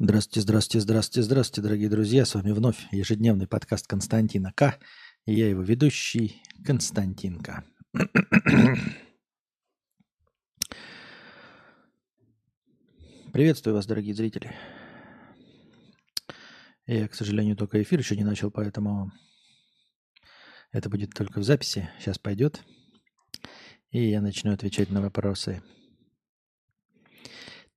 Здравствуйте, здравствуйте, здравствуйте, здравствуйте, дорогие друзья. С вами вновь ежедневный подкаст Константина К. И я его ведущий Константин К. Приветствую вас, дорогие зрители. Я, к сожалению, только эфир еще не начал, поэтому это будет только в записи. Сейчас пойдет. И я начну отвечать на вопросы.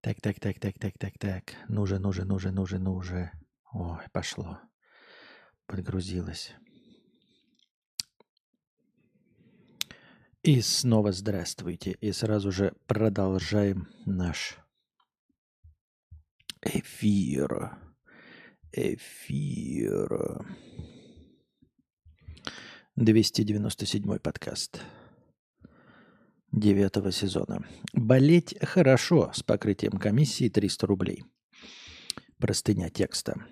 Так, так, так, так, так, так, так. Ну же, ну же, ну же, ну же, ну же. Ой, пошло. Подгрузилось. И снова здравствуйте. И сразу же продолжаем наш эфир. Эфир. 297 подкаст девятого сезона. Болеть хорошо с покрытием комиссии 300 рублей. Простыня текста.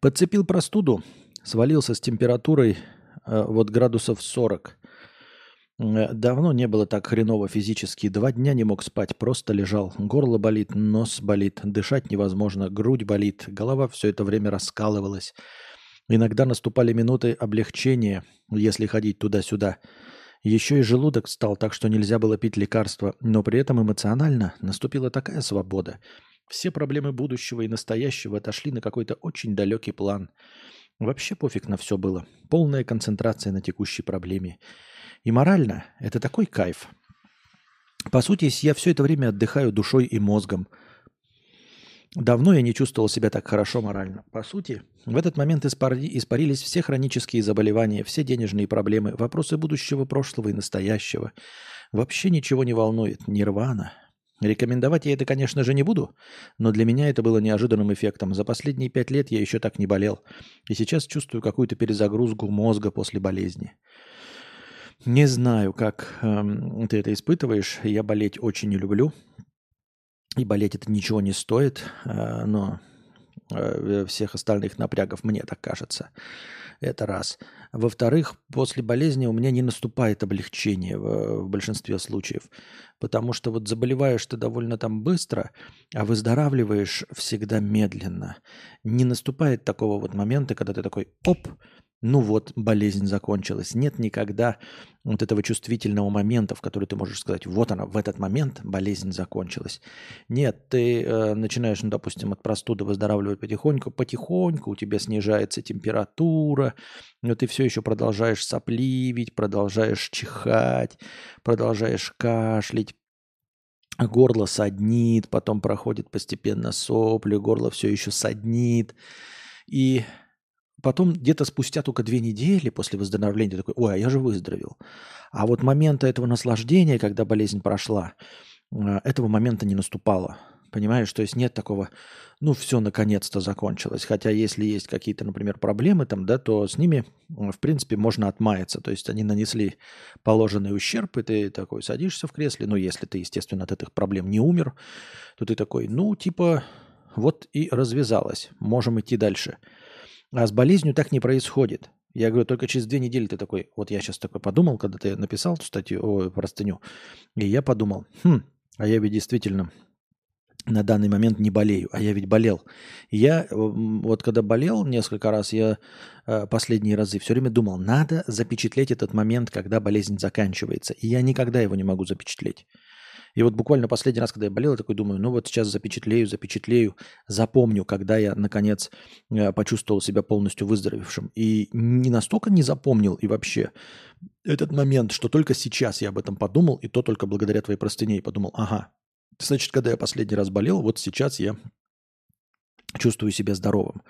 Подцепил простуду, свалился с температурой э, вот градусов 40. Э, давно не было так хреново физически. Два дня не мог спать, просто лежал. Горло болит, нос болит, дышать невозможно, грудь болит, голова все это время раскалывалась. Иногда наступали минуты облегчения, если ходить туда-сюда. Еще и желудок стал так, что нельзя было пить лекарства, но при этом эмоционально наступила такая свобода. Все проблемы будущего и настоящего отошли на какой-то очень далекий план. Вообще пофиг на все было. Полная концентрация на текущей проблеме. И морально это такой кайф. По сути, я все это время отдыхаю душой и мозгом – Давно я не чувствовал себя так хорошо морально. По сути, в этот момент испари, испарились все хронические заболевания, все денежные проблемы, вопросы будущего, прошлого и настоящего. Вообще ничего не волнует. Нирвана. Рекомендовать я это, конечно же, не буду, но для меня это было неожиданным эффектом. За последние пять лет я еще так не болел. И сейчас чувствую какую-то перезагрузку мозга после болезни. Не знаю, как э, ты это испытываешь. Я болеть очень не люблю. И болеть это ничего не стоит, э, но э, всех остальных напрягов, мне так кажется. Это раз. Во-вторых, после болезни у меня не наступает облегчение в, в большинстве случаев, потому что вот заболеваешь ты довольно там быстро, а выздоравливаешь всегда медленно. Не наступает такого вот момента, когда ты такой оп, ну вот, болезнь закончилась. Нет никогда вот этого чувствительного момента, в который ты можешь сказать, вот она, в этот момент болезнь закончилась. Нет, ты э, начинаешь, ну, допустим, от простуды выздоравливать потихоньку, потихоньку у тебя снижается температура, но ты все еще продолжаешь сопливить, продолжаешь чихать, продолжаешь кашлять, горло саднит, потом проходит постепенно сопли, горло все еще саднит. И Потом где-то спустя только две недели после выздоровления такой, ой, а я же выздоровел. А вот момента этого наслаждения, когда болезнь прошла, э, этого момента не наступало. Понимаешь, то есть нет такого, ну все, наконец-то закончилось. Хотя если есть какие-то, например, проблемы там, да, то с ними, в принципе, можно отмаяться. То есть они нанесли положенный ущерб, и ты такой садишься в кресле. Ну, если ты, естественно, от этих проблем не умер, то ты такой, ну, типа, вот и развязалось, можем идти дальше. А с болезнью так не происходит. Я говорю, только через две недели ты такой, вот я сейчас такой подумал, когда ты написал эту статью, о, простыню, и я подумал, хм, а я ведь действительно на данный момент не болею, а я ведь болел. Я вот когда болел несколько раз, я э, последние разы все время думал, надо запечатлеть этот момент, когда болезнь заканчивается. И я никогда его не могу запечатлеть. И вот буквально последний раз, когда я болел, я такой думаю, ну вот сейчас запечатлею, запечатлею, запомню, когда я, наконец, э, почувствовал себя полностью выздоровевшим. И не настолько не запомнил и вообще этот момент, что только сейчас я об этом подумал, и то только благодаря твоей простыне и подумал, ага, значит, когда я последний раз болел, вот сейчас я чувствую себя здоровым.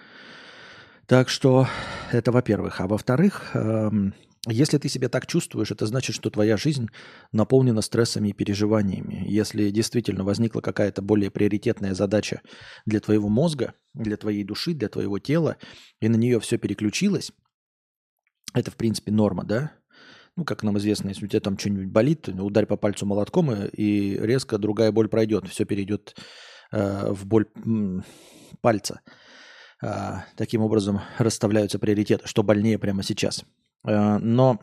Так что это во-первых. А во-вторых, эм, если ты себя так чувствуешь, это значит, что твоя жизнь наполнена стрессами и переживаниями. Если действительно возникла какая-то более приоритетная задача для твоего мозга, для твоей души, для твоего тела, и на нее все переключилось, это, в принципе, норма, да? Ну, как нам известно, если у тебя там что-нибудь болит, ударь по пальцу молотком, и резко другая боль пройдет. Все перейдет э, в боль пальца. Э, таким образом расставляются приоритеты, что больнее прямо сейчас – Э, но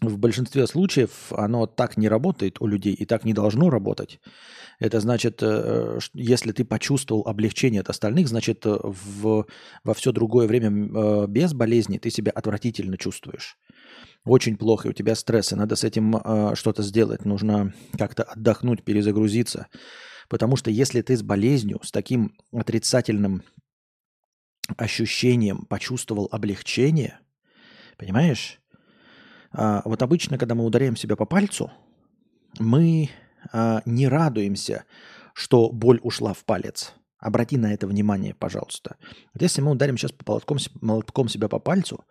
в большинстве случаев оно так не работает у людей и так не должно работать. Это значит, э, если ты почувствовал облегчение от остальных, значит, э, в, во все другое время э, без болезни ты себя отвратительно чувствуешь. Очень плохо, у тебя стресс, и надо с этим что-то сделать. Нужно как-то отдохнуть, перезагрузиться. Потому что если ты с болезнью, с таким отрицательным ощущением почувствовал облегчение, понимаешь? А, вот обычно, когда мы ударяем себя по пальцу, мы а, не радуемся, что боль ушла в палец. Обрати на это внимание, пожалуйста. Вот если мы ударим сейчас по молотком, молотком себя по пальцу,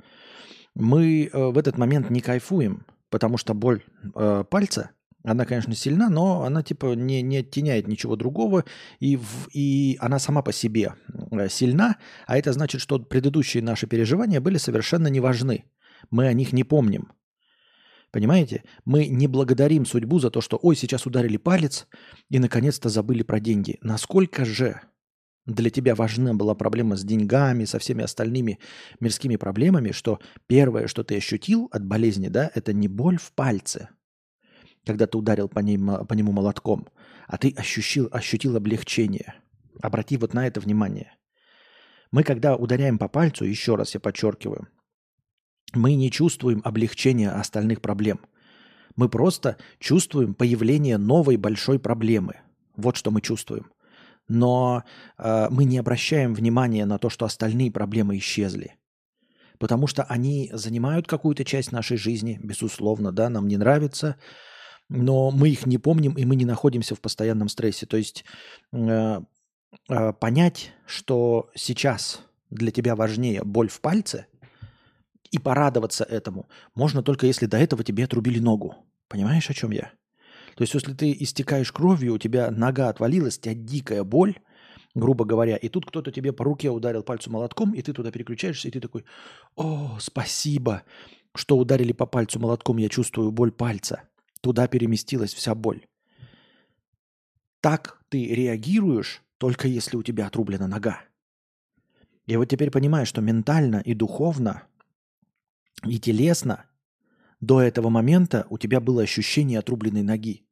мы э, в этот момент не кайфуем, потому что боль э, пальца, она, конечно, сильна, но она типа не, не оттеняет ничего другого, и, в, и она сама по себе э, сильна, а это значит, что предыдущие наши переживания были совершенно не важны. Мы о них не помним. Понимаете? Мы не благодарим судьбу за то, что ой, сейчас ударили палец и наконец-то забыли про деньги. Насколько же для тебя важна была проблема с деньгами, со всеми остальными мирскими проблемами, что первое, что ты ощутил от болезни, да, это не боль в пальце, когда ты ударил по, ним, по нему молотком, а ты ощутил, ощутил облегчение. Обрати вот на это внимание. Мы, когда ударяем по пальцу, еще раз я подчеркиваю, мы не чувствуем облегчения остальных проблем. Мы просто чувствуем появление новой большой проблемы. Вот что мы чувствуем. Но э, мы не обращаем внимания на то, что остальные проблемы исчезли. Потому что они занимают какую-то часть нашей жизни, безусловно, да, нам не нравится, но мы их не помним, и мы не находимся в постоянном стрессе. То есть э, э, понять, что сейчас для тебя важнее боль в пальце – и порадоваться этому можно только если до этого тебе отрубили ногу. Понимаешь, о чем я? То есть, если ты истекаешь кровью, у тебя нога отвалилась, у тебя дикая боль, грубо говоря, и тут кто-то тебе по руке ударил пальцем молотком, и ты туда переключаешься, и ты такой, о, спасибо, что ударили по пальцу молотком, я чувствую боль пальца. Туда переместилась вся боль. Так ты реагируешь, только если у тебя отрублена нога. И вот теперь понимаешь, что ментально и духовно и телесно до этого момента у тебя было ощущение отрубленной ноги.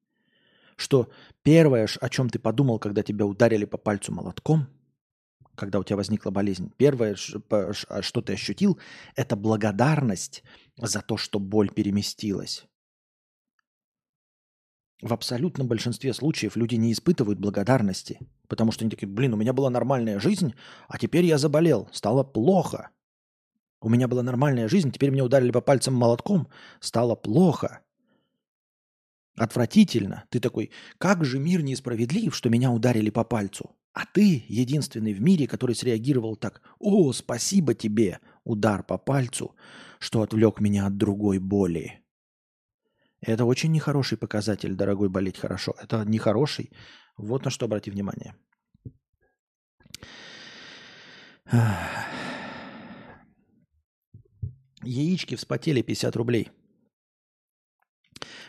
Что первое, о чем ты подумал, когда тебя ударили по пальцу молотком, когда у тебя возникла болезнь, первое, а, что ты ощутил, это благодарность за то, что боль переместилась. В абсолютном большинстве случаев люди не испытывают благодарности, потому что они такие, блин, у меня была нормальная жизнь, а теперь я заболел, стало плохо. У меня была нормальная жизнь, теперь меня ударили по пальцам молотком, стало плохо. Отвратительно. Ты такой, как же мир несправедлив, что меня ударили по пальцу. А ты единственный в мире, который среагировал так. О, спасибо тебе, удар по пальцу, что отвлек меня от другой боли. Это очень нехороший показатель, дорогой, болеть хорошо. Это нехороший. Вот на что обрати внимание. Яички вспотели 50 рублей.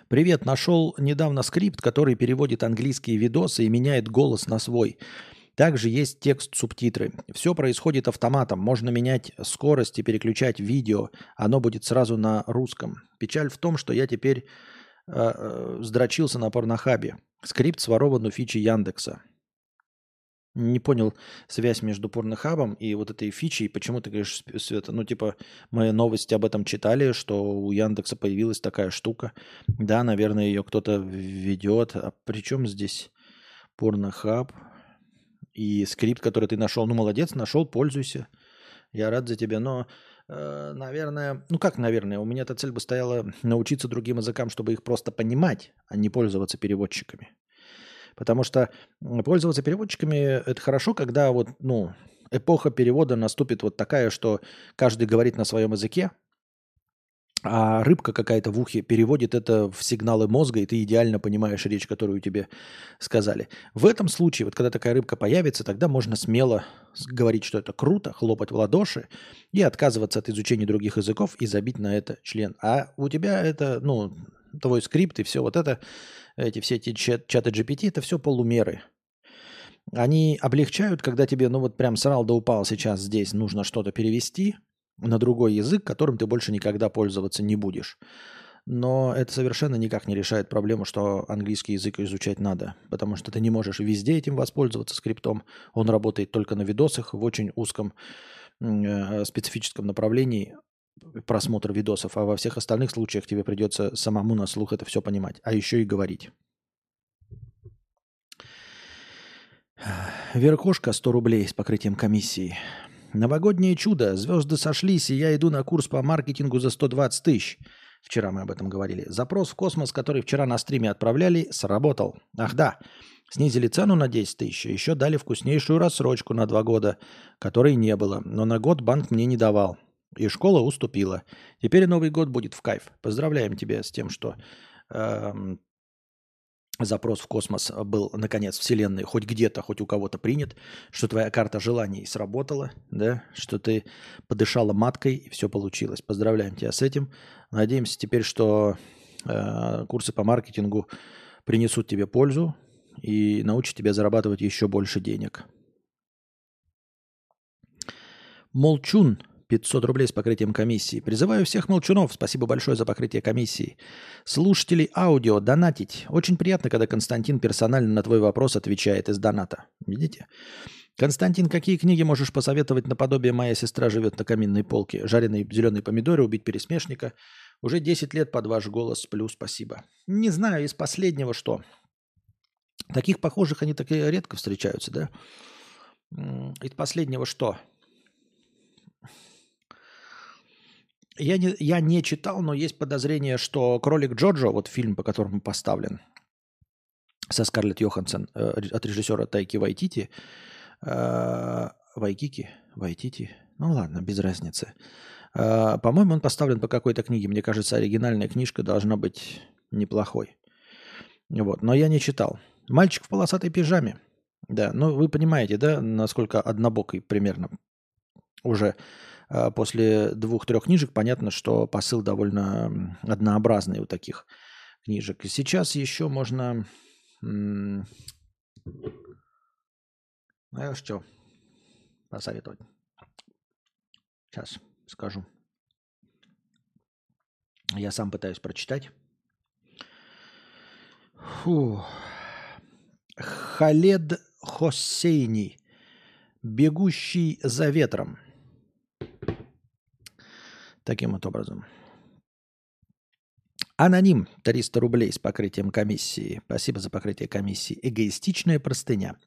Привет, нашел недавно скрипт, который переводит английские видосы и меняет голос на свой. Также есть текст, субтитры. Все происходит автоматом. Можно менять скорость и переключать видео. Оно будет сразу на русском. Печаль в том, что я теперь э, э, сдрочился на порнохабе. Скрипт сворован у фичи Яндекса не понял связь между порнохабом и вот этой фичей. Почему ты говоришь, Света? Ну, типа, мы новости об этом читали, что у Яндекса появилась такая штука. Да, наверное, ее кто-то ведет. А при чем здесь порнохаб и скрипт, который ты нашел? Ну, молодец, нашел, пользуйся. Я рад за тебя, но, э, наверное, ну как, наверное, у меня эта цель бы стояла научиться другим языкам, чтобы их просто понимать, а не пользоваться переводчиками. Потому что пользоваться переводчиками – это хорошо, когда вот, ну, эпоха перевода наступит вот такая, что каждый говорит на своем языке, а рыбка какая-то в ухе переводит это в сигналы мозга, и ты идеально понимаешь речь, которую тебе сказали. В этом случае, вот когда такая рыбка появится, тогда можно смело говорить, что это круто, хлопать в ладоши и отказываться от изучения других языков и забить на это член. А у тебя это, ну, твой скрипт и все вот это, эти все эти чат, чаты GPT, это все полумеры. Они облегчают, когда тебе, ну вот прям срал да упал сейчас здесь, нужно что-то перевести на другой язык, которым ты больше никогда пользоваться не будешь. Но это совершенно никак не решает проблему, что английский язык изучать надо, потому что ты не можешь везде этим воспользоваться скриптом. Он работает только на видосах в очень узком э, специфическом направлении просмотра видосов, а во всех остальных случаях тебе придется самому на слух это все понимать, а еще и говорить. Верхошка 100 рублей с покрытием комиссии. Новогоднее чудо. Звезды сошлись, и я иду на курс по маркетингу за 120 тысяч. Вчера мы об этом говорили. Запрос в космос, который вчера на стриме отправляли, сработал. Ах да, снизили цену на 10 тысяч, еще дали вкуснейшую рассрочку на 2 года, которой не было. Но на год банк мне не давал. И школа уступила. Теперь Новый год будет в кайф. Поздравляем тебя с тем, что э, запрос в космос был, наконец, Вселенной хоть где-то, хоть у кого-то принят, что твоя карта желаний сработала, да, что ты подышала маткой и все получилось. Поздравляем тебя с этим. Надеемся теперь, что э, курсы по маркетингу принесут тебе пользу и научат тебя зарабатывать еще больше денег. Молчун 500 рублей с покрытием комиссии. Призываю всех молчунов, спасибо большое за покрытие комиссии. Слушателей аудио, донатить. Очень приятно, когда Константин персонально на твой вопрос отвечает из доната. Видите? Константин, какие книги можешь посоветовать наподобие «Моя сестра живет на каминной полке», «Жареные зеленые помидоры», «Убить пересмешника»? Уже 10 лет под ваш голос сплю, спасибо. Не знаю, из последнего что. Таких похожих они так редко встречаются, да? Из последнего что? Я не, я не читал, но есть подозрение, что «Кролик Джорджо», вот фильм, по которому поставлен, со Скарлетт Йоханссон э, от режиссера Тайки Вайтити, э, Вайкики, Вайтити, ну ладно, без разницы. Э, по-моему, он поставлен по какой-то книге. Мне кажется, оригинальная книжка должна быть неплохой. Вот, но я не читал. «Мальчик в полосатой пижаме». Да, ну вы понимаете, да, насколько однобокий примерно уже после двух-трех книжек понятно, что посыл довольно однообразный у таких книжек. Сейчас еще можно... Ну, что посоветовать? Сейчас скажу. Я сам пытаюсь прочитать. Фу. Халед Хосейни. Бегущий за ветром. Таким вот образом. Аноним 300 рублей с покрытием комиссии. Спасибо за покрытие комиссии. Эгоистичная простыня.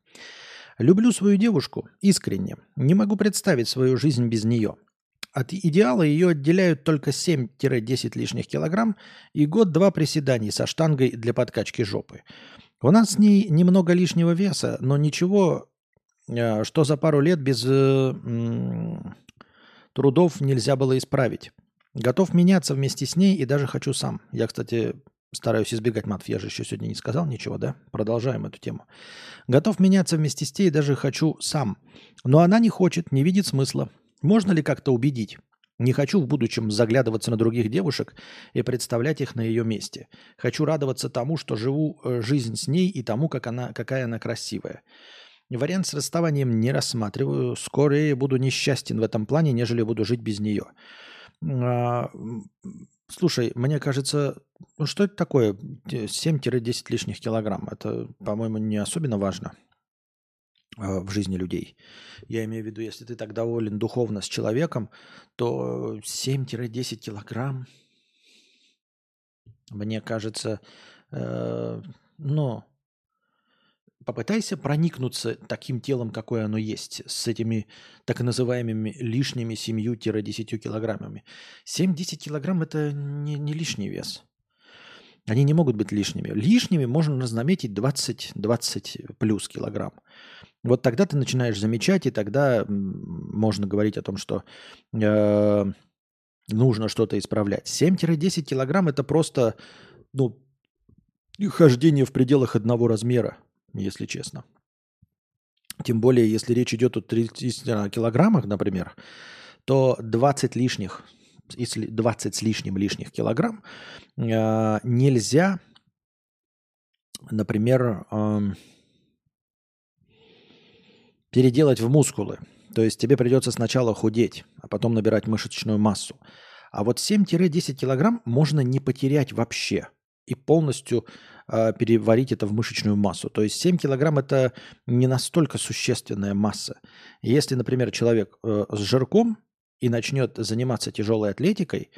Люблю свою девушку искренне. Не могу представить свою жизнь без нее. От идеала ее отделяют только 7-10 лишних килограмм и год-два приседаний со штангой для подкачки жопы. У нас с ней немного лишнего веса, но ничего, э, что за пару лет без э, Трудов нельзя было исправить. Готов меняться вместе с ней и даже хочу сам. Я, кстати, стараюсь избегать матов. Я же еще сегодня не сказал ничего, да? Продолжаем эту тему. Готов меняться вместе с ней и даже хочу сам. Но она не хочет, не видит смысла. Можно ли как-то убедить? Не хочу в будущем заглядываться на других девушек и представлять их на ее месте. Хочу радоваться тому, что живу э, жизнь с ней и тому, как она, какая она красивая. Вариант с расставанием не рассматриваю. Скорее буду несчастен в этом плане, нежели буду жить без нее. А, слушай, мне кажется, ну что это такое 7-10 лишних килограмм? Это, по-моему, не особенно важно а, в жизни людей. Я имею в виду, если ты так доволен духовно с человеком, то 7-10 килограмм, мне кажется, э, ну, попытайся проникнуться таким телом, какое оно есть, с этими так называемыми лишними 7-10 килограммами. 7-10 килограмм – это не, не лишний вес. Они не могут быть лишними. Лишними можно наметить 20-20 плюс килограмм. Вот тогда ты начинаешь замечать, и тогда можно говорить о том, что э, нужно что-то исправлять. 7-10 килограмм – это просто ну, хождение в пределах одного размера если честно. Тем более, если речь идет о 30 килограммах, например, то 20 лишних, если 20 с лишним лишних килограмм э, нельзя, например, э, переделать в мускулы. То есть тебе придется сначала худеть, а потом набирать мышечную массу. А вот 7-10 килограмм можно не потерять вообще и полностью э, переварить это в мышечную массу. То есть 7 килограмм это не настолько существенная масса. Если, например, человек э, с жирком и начнет заниматься тяжелой атлетикой,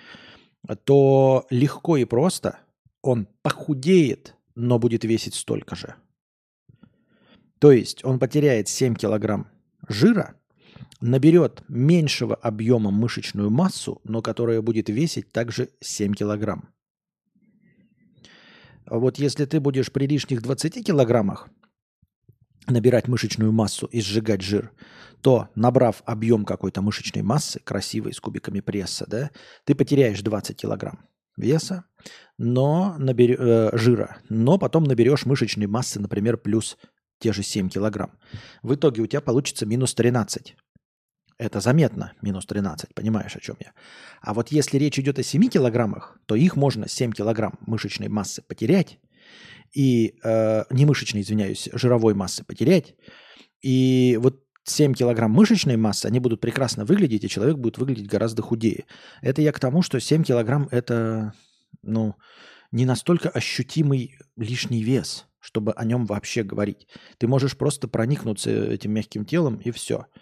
то легко и просто он похудеет, но будет весить столько же. То есть он потеряет 7 килограмм жира, наберет меньшего объема мышечную массу, но которая будет весить также 7 килограмм. Вот если ты будешь при лишних 20 килограммах набирать мышечную массу и сжигать жир, то, набрав объем какой-то мышечной массы, красивой, с кубиками пресса, да, ты потеряешь 20 килограмм веса, но набер... э, жира, но потом наберешь мышечной массы, например, плюс те же 7 килограмм. В итоге у тебя получится минус 13. Это заметно, минус 13, понимаешь, о чем я. А вот если речь идет о 7 килограммах, то их можно 7 килограмм мышечной массы потерять, и э, не мышечной, извиняюсь, жировой массы потерять, и вот 7 килограмм мышечной массы, они будут прекрасно выглядеть, и человек будет выглядеть гораздо худее. Это я к тому, что 7 килограмм – это ну, не настолько ощутимый лишний вес, чтобы о нем вообще говорить. Ты можешь просто проникнуться этим мягким телом, и все –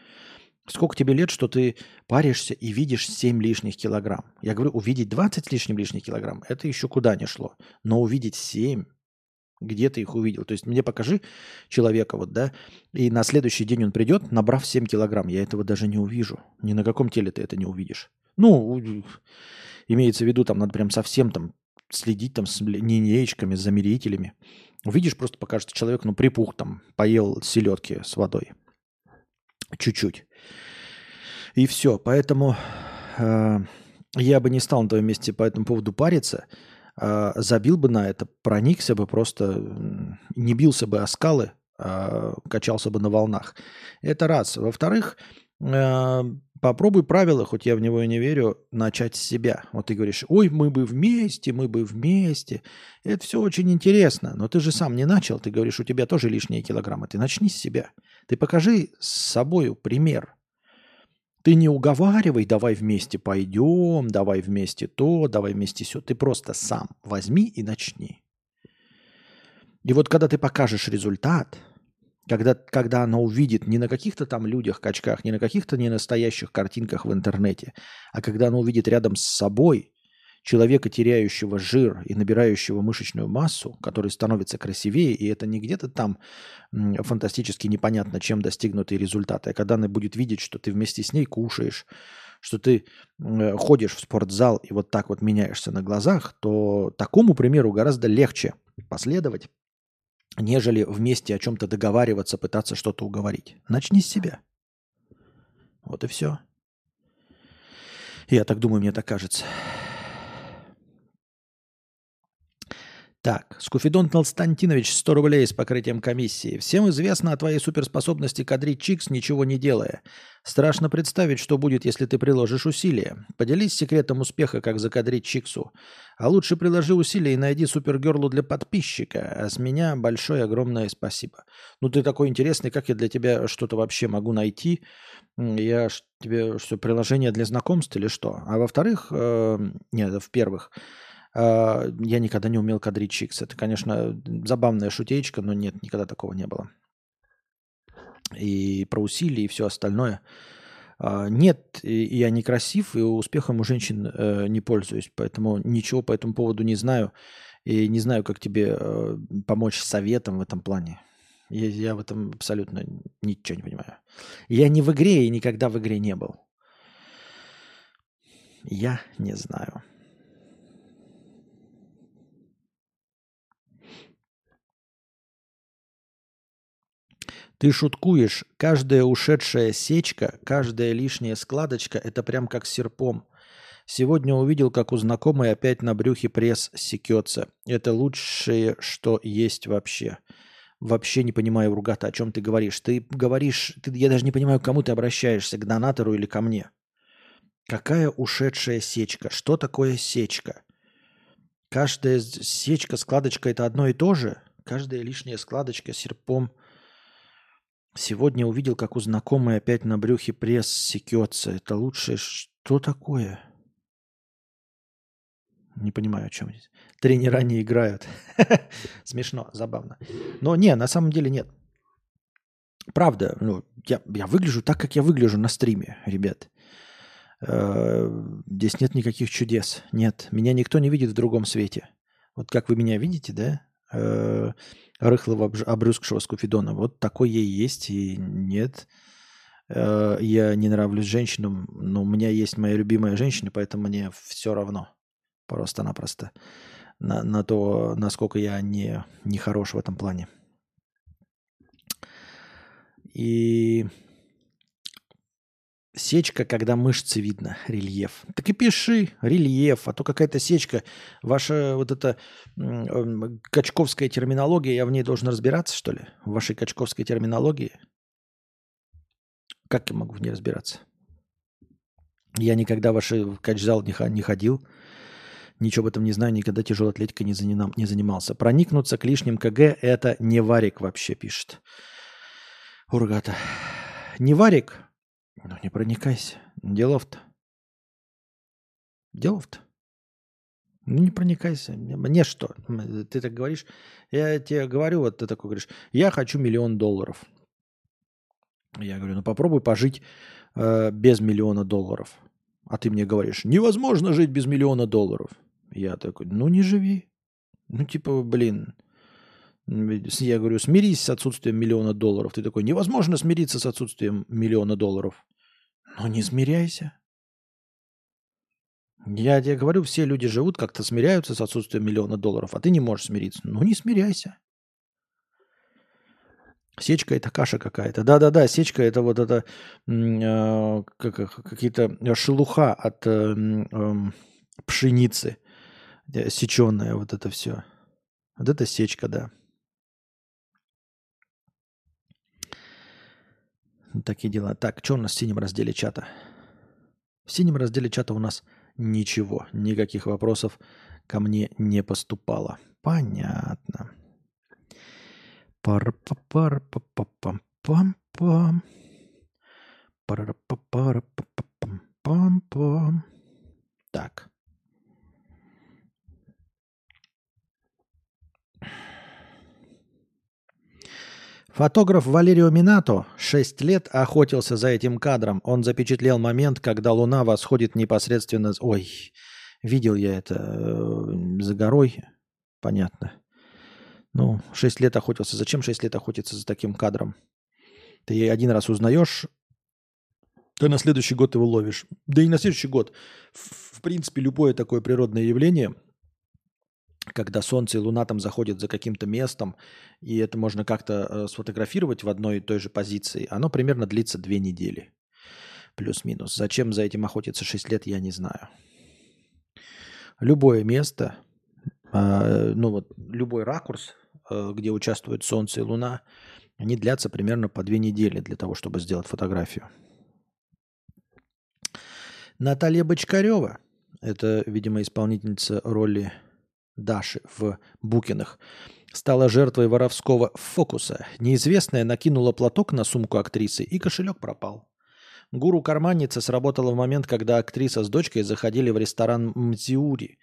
Сколько тебе лет, что ты паришься и видишь 7 лишних килограмм? Я говорю, увидеть 20 с лишним лишних килограмм, это еще куда не шло. Но увидеть 7, где ты их увидел? То есть мне покажи человека, вот, да, и на следующий день он придет, набрав 7 килограмм. Я этого даже не увижу. Ни на каком теле ты это не увидишь. Ну, имеется в виду, там надо прям совсем там следить там с линеечками, с замерителями. Увидишь, просто покажется человек, ну, припух там, поел селедки с водой. Чуть-чуть. И все. Поэтому э, я бы не стал на твоем месте по этому поводу париться. Э, забил бы на это, проникся бы просто, не бился бы о скалы, э, качался бы на волнах. Это раз. Во-вторых, э, попробуй правила, хоть я в него и не верю, начать с себя. Вот ты говоришь, ой, мы бы вместе, мы бы вместе. Это все очень интересно, но ты же сам не начал. Ты говоришь, у тебя тоже лишние килограммы. Ты начни с себя. Ты покажи с собой пример. Ты не уговаривай, давай вместе пойдем, давай вместе то, давай вместе все. Ты просто сам возьми и начни. И вот когда ты покажешь результат, когда, когда она увидит не на каких-то там людях, качках, не на каких-то ненастоящих картинках в интернете, а когда она увидит рядом с собой человека, теряющего жир и набирающего мышечную массу, который становится красивее, и это не где-то там фантастически непонятно, чем достигнутые результаты, а когда она будет видеть, что ты вместе с ней кушаешь, что ты э, ходишь в спортзал и вот так вот меняешься на глазах, то такому примеру гораздо легче последовать, нежели вместе о чем-то договариваться, пытаться что-то уговорить. Начни с себя. Вот и все. Я так думаю, мне так кажется. Так, Скуфидон Константинович, 100 рублей с покрытием комиссии. Всем известно о твоей суперспособности кадрить чикс, ничего не делая. Страшно представить, что будет, если ты приложишь усилия. Поделись секретом успеха, как закадрить чиксу. А лучше приложи усилия и найди супергерлу для подписчика. А с меня большое огромное спасибо. Ну ты такой интересный, как я для тебя что-то вообще могу найти? Я тебе что, приложение для знакомств или что? А во-вторых, э, нет, в-первых, а, я никогда не умел кадрить чикс. Это, конечно, забавная шутеечка, но нет, никогда такого не было. И про усилия, и все остальное. А, нет, я не красив, и успехом у женщин э, не пользуюсь, поэтому ничего по этому поводу не знаю. И не знаю, как тебе э, помочь советом в этом плане. Я, я в этом абсолютно ничего не понимаю. Я не в игре и никогда в игре не был. Я не знаю. Ты шуткуешь, каждая ушедшая сечка, каждая лишняя складочка – это прям как серпом. Сегодня увидел, как у знакомой опять на брюхе пресс секется. Это лучшее, что есть вообще. Вообще не понимаю, Ругата, о чем ты говоришь. Ты говоришь, ты, я даже не понимаю, к кому ты обращаешься, к донатору или ко мне. Какая ушедшая сечка? Что такое сечка? Каждая сечка, складочка – это одно и то же? Каждая лишняя складочка серпом – Сегодня увидел, как у знакомой опять на брюхе пресс секется. Это лучшее. Что такое? Не понимаю, о чем здесь. Тренера не играют. Смешно, забавно. Но не, на самом деле нет. Правда, ну, я, я выгляжу так, как я выгляжу на стриме, ребят. Э, здесь нет никаких чудес. Нет, меня никто не видит в другом свете. Вот как вы меня видите, да? Э, рыхлого обрюзгшего скуфидона. Вот такой и есть, и нет. Э, я не нравлюсь женщинам, но у меня есть моя любимая женщина, поэтому мне все равно. Просто-напросто. На, на то, насколько я не, не хорош в этом плане. И сечка, когда мышцы видно, рельеф. Так и пиши рельеф, а то какая-то сечка. Ваша вот эта качковская терминология, я в ней должен разбираться, что ли? В вашей качковской терминологии? Как я могу в ней разбираться? Я никогда в ваш качзал не, не ходил. Ничего об этом не знаю, никогда тяжелой атлетикой не, заним, не занимался. Проникнуться к лишним КГ – это не варик вообще, пишет. Ургата. Не варик? Ну, не проникайся. Делов-то. Делов-то. Ну, не проникайся. Мне что? Ты так говоришь. Я тебе говорю, вот ты такой говоришь, я хочу миллион долларов. Я говорю, ну попробуй пожить э, без миллиона долларов. А ты мне говоришь, невозможно жить без миллиона долларов. Я такой, ну не живи. Ну типа, блин, я говорю, смирись с отсутствием миллиона долларов. Ты такой, невозможно смириться с отсутствием миллиона долларов. Ну не смиряйся. Я тебе говорю, все люди живут, как-то смиряются с отсутствием миллиона долларов, а ты не можешь смириться. Ну не смиряйся. Сечка это каша какая-то. Да-да-да, сечка это вот это э, как, какие-то шелуха от э, э, пшеницы, сеченая вот это все. Вот это сечка, да. Такие дела. Так, что у нас в синем разделе чата? В синем разделе чата у нас ничего, никаких вопросов ко мне не поступало. Понятно. пар па пар па па пам пам пам пар па пар па па пам пам пам Так. Фотограф Валерио Минато 6 лет охотился за этим кадром. Он запечатлел момент, когда Луна восходит непосредственно... Ой, видел я это э, за горой. Понятно. Ну, 6 лет охотился. Зачем 6 лет охотиться за таким кадром? Ты один раз узнаешь, ты на следующий год его ловишь. Да и на следующий год. В, в принципе, любое такое природное явление – когда Солнце и Луна там заходят за каким-то местом, и это можно как-то э, сфотографировать в одной и той же позиции, оно примерно длится две недели. Плюс-минус. Зачем за этим охотиться 6 лет, я не знаю. Любое место, э, ну вот любой ракурс, э, где участвуют Солнце и Луна, они длятся примерно по две недели для того, чтобы сделать фотографию. Наталья Бочкарева, это, видимо, исполнительница роли Даши в Букинах, стала жертвой воровского фокуса. Неизвестная накинула платок на сумку актрисы, и кошелек пропал. Гуру-карманница сработала в момент, когда актриса с дочкой заходили в ресторан Мтиури.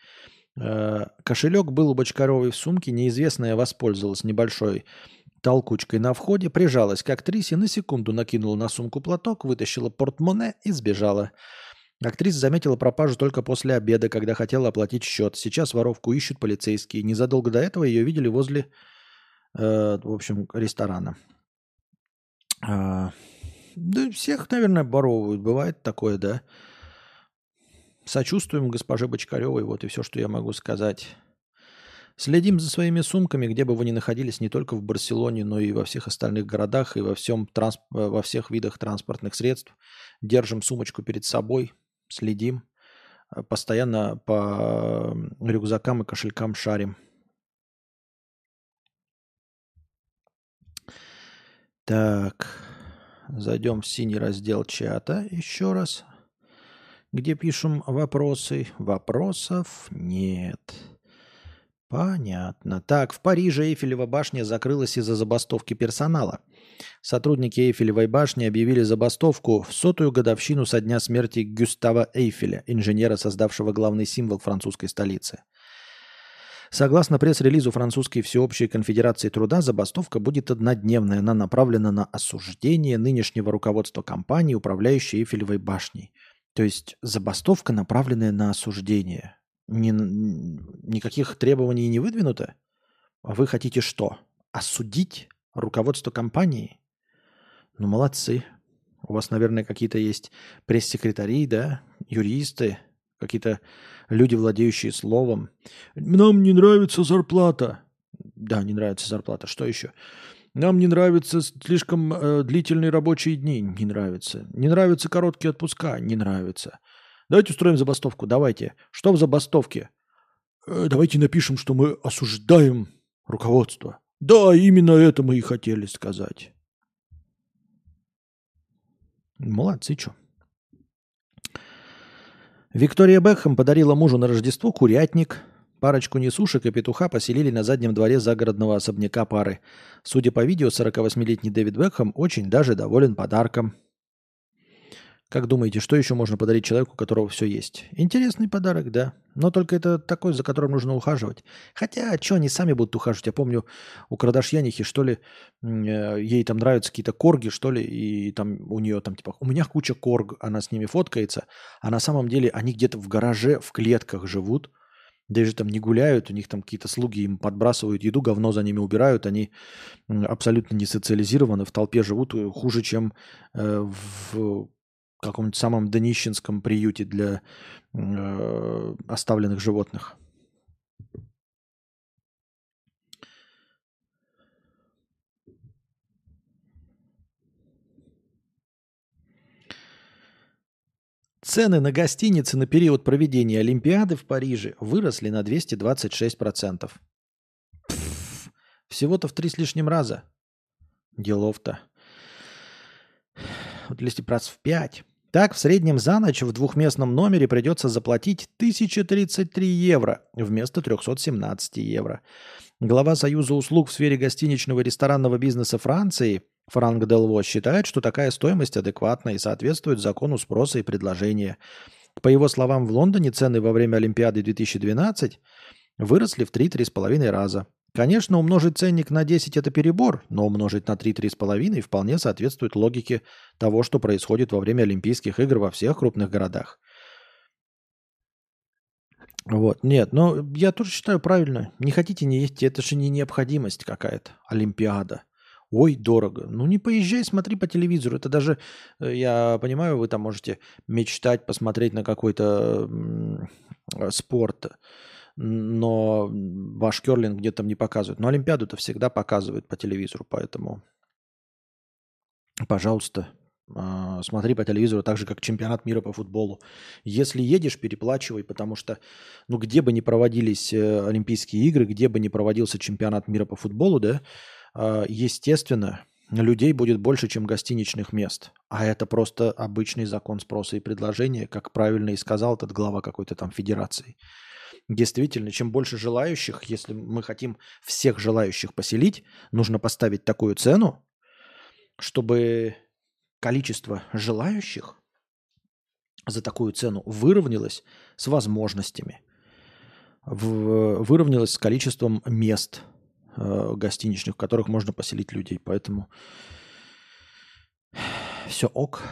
Э, кошелек был у Бочкаровой в сумке, неизвестная воспользовалась небольшой толкучкой на входе, прижалась к актрисе, на секунду накинула на сумку платок, вытащила портмоне и сбежала. Актриса заметила пропажу только после обеда, когда хотела оплатить счет. Сейчас воровку ищут полицейские. Незадолго до этого ее видели возле, э, в общем, ресторана. А, да всех, наверное, боровывают. Бывает такое, да. Сочувствуем госпоже Бочкаревой. Вот и все, что я могу сказать. Следим за своими сумками, где бы вы ни находились, не только в Барселоне, но и во всех остальных городах и во, всем транс... во всех видах транспортных средств. Держим сумочку перед собой, следим, э, постоянно по рюкзакам и кошелькам шарим. Так, зайдем в синий раздел чата еще раз, где пишем вопросы. Вопросов нет. Понятно. Так, в Париже Эйфелева башня закрылась из-за забастовки персонала. Сотрудники Эйфелевой башни объявили забастовку в сотую годовщину со дня смерти Гюстава Эйфеля, инженера, создавшего главный символ французской столицы. Согласно пресс-релизу Французской всеобщей конфедерации труда, забастовка будет однодневная. Она направлена на осуждение нынешнего руководства компании, управляющей Эйфелевой башней. То есть забастовка, направленная на осуждение. Ни, никаких требований не выдвинуто? А вы хотите что? Осудить руководство компании? Ну, молодцы. У вас, наверное, какие-то есть пресс-секретари, да, юристы, какие-то люди, владеющие словом. Нам не нравится зарплата. Да, не нравится зарплата. Что еще? Нам не нравятся слишком э, длительные рабочие дни. Не нравится. Не нравятся короткие отпуска. Не нравится. Давайте устроим забастовку. Давайте. Что в забастовке? Э, давайте напишем, что мы осуждаем руководство. Да, именно это мы и хотели сказать. Молодцы, что. Виктория Бекхэм подарила мужу на Рождество курятник. Парочку несушек и петуха поселили на заднем дворе загородного особняка пары. Судя по видео, 48-летний Дэвид Бекхэм очень даже доволен подарком. Как думаете, что еще можно подарить человеку, у которого все есть? Интересный подарок, да. Но только это такой, за которым нужно ухаживать. Хотя, что они сами будут ухаживать? Я помню, у Крадашьянихи, что ли, э, ей там нравятся какие-то корги, что ли, и там у нее там типа, у меня куча корг, она с ними фоткается, а на самом деле они где-то в гараже, в клетках живут, даже там не гуляют, у них там какие-то слуги им подбрасывают еду, говно за ними убирают, они абсолютно не социализированы, в толпе живут э, хуже, чем э, в каком-нибудь самом донищенском приюте для э, оставленных животных. Цены на гостиницы на период проведения Олимпиады в Париже выросли на 226%. Пфф, всего-то в три с лишним раза. Делов-то. Вот если раз в пять. Так, в среднем за ночь в двухместном номере придется заплатить 1033 евро вместо 317 евро. Глава Союза услуг в сфере гостиничного и ресторанного бизнеса Франции Франк Делво считает, что такая стоимость адекватна и соответствует закону спроса и предложения. По его словам, в Лондоне цены во время Олимпиады 2012 выросли в 3-3,5 раза. Конечно, умножить ценник на 10 – это перебор, но умножить на 3-3,5 вполне соответствует логике того, что происходит во время Олимпийских игр во всех крупных городах. Вот, нет, но я тоже считаю правильно. Не хотите, не есть, это же не необходимость какая-то, Олимпиада. Ой, дорого. Ну не поезжай, смотри по телевизору. Это даже, э, я понимаю, вы там можете мечтать, посмотреть на какой-то спорт но ваш керлинг где-то там не показывают. Но Олимпиаду-то всегда показывают по телевизору, поэтому, пожалуйста, а, смотри по телевизору так же, как чемпионат мира по футболу. Если едешь, переплачивай, потому что, ну, где бы ни проводились э, Олимпийские игры, где бы ни проводился чемпионат мира по футболу, да, а, естественно, людей будет больше, чем гостиничных мест. А это просто обычный закон спроса и предложения, как правильно и сказал этот глава какой-то там федерации. Действительно, чем больше желающих, если мы хотим всех желающих поселить, нужно поставить такую цену, чтобы количество желающих за такую цену выровнялось с возможностями, выровнялось с количеством мест э, гостиничных, в которых можно поселить людей. Поэтому все ок.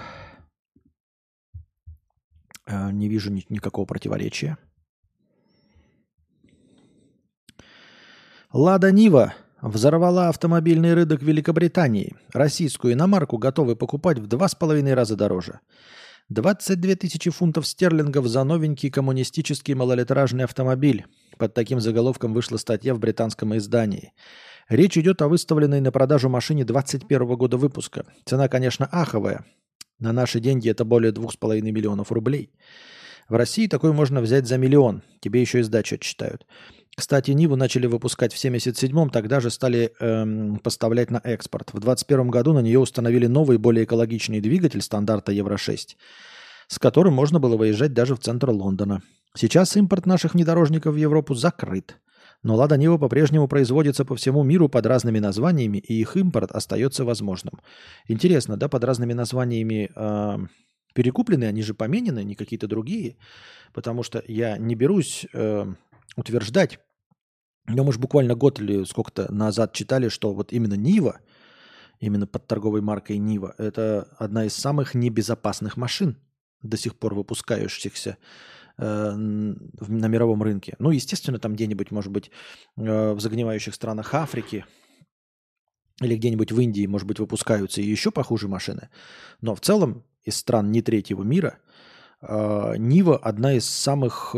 Э, не вижу ни, никакого противоречия. Лада Нива взорвала автомобильный рынок Великобритании. Российскую иномарку готовы покупать в два с половиной раза дороже. 22 тысячи фунтов стерлингов за новенький коммунистический малолитражный автомобиль. Под таким заголовком вышла статья в британском издании. Речь идет о выставленной на продажу машине 21 года выпуска. Цена, конечно, аховая. На наши деньги это более 2,5 миллионов рублей. В России такой можно взять за миллион. Тебе еще и сдачу отчитают. Кстати, Ниву начали выпускать в 77-м, тогда же стали эм, поставлять на экспорт. В 21 году на нее установили новый, более экологичный двигатель стандарта Евро-6, с которым можно было выезжать даже в центр Лондона. Сейчас импорт наших внедорожников в Европу закрыт. Но Лада Нива по-прежнему производится по всему миру под разными названиями, и их импорт остается возможным. Интересно, да, под разными названиями э, перекуплены, они же поменены, не какие-то другие, потому что я не берусь э, утверждать, но мы же буквально год или сколько-то назад читали, что вот именно Нива, именно под торговой маркой Нива, это одна из самых небезопасных машин, до сих пор выпускающихся Э, на мировом рынке. Ну, естественно, там где-нибудь, может быть, э, в загнивающих странах Африки или где-нибудь в Индии, может быть, выпускаются и еще похуже машины. Но в целом из стран не третьего мира э, Нива одна из самых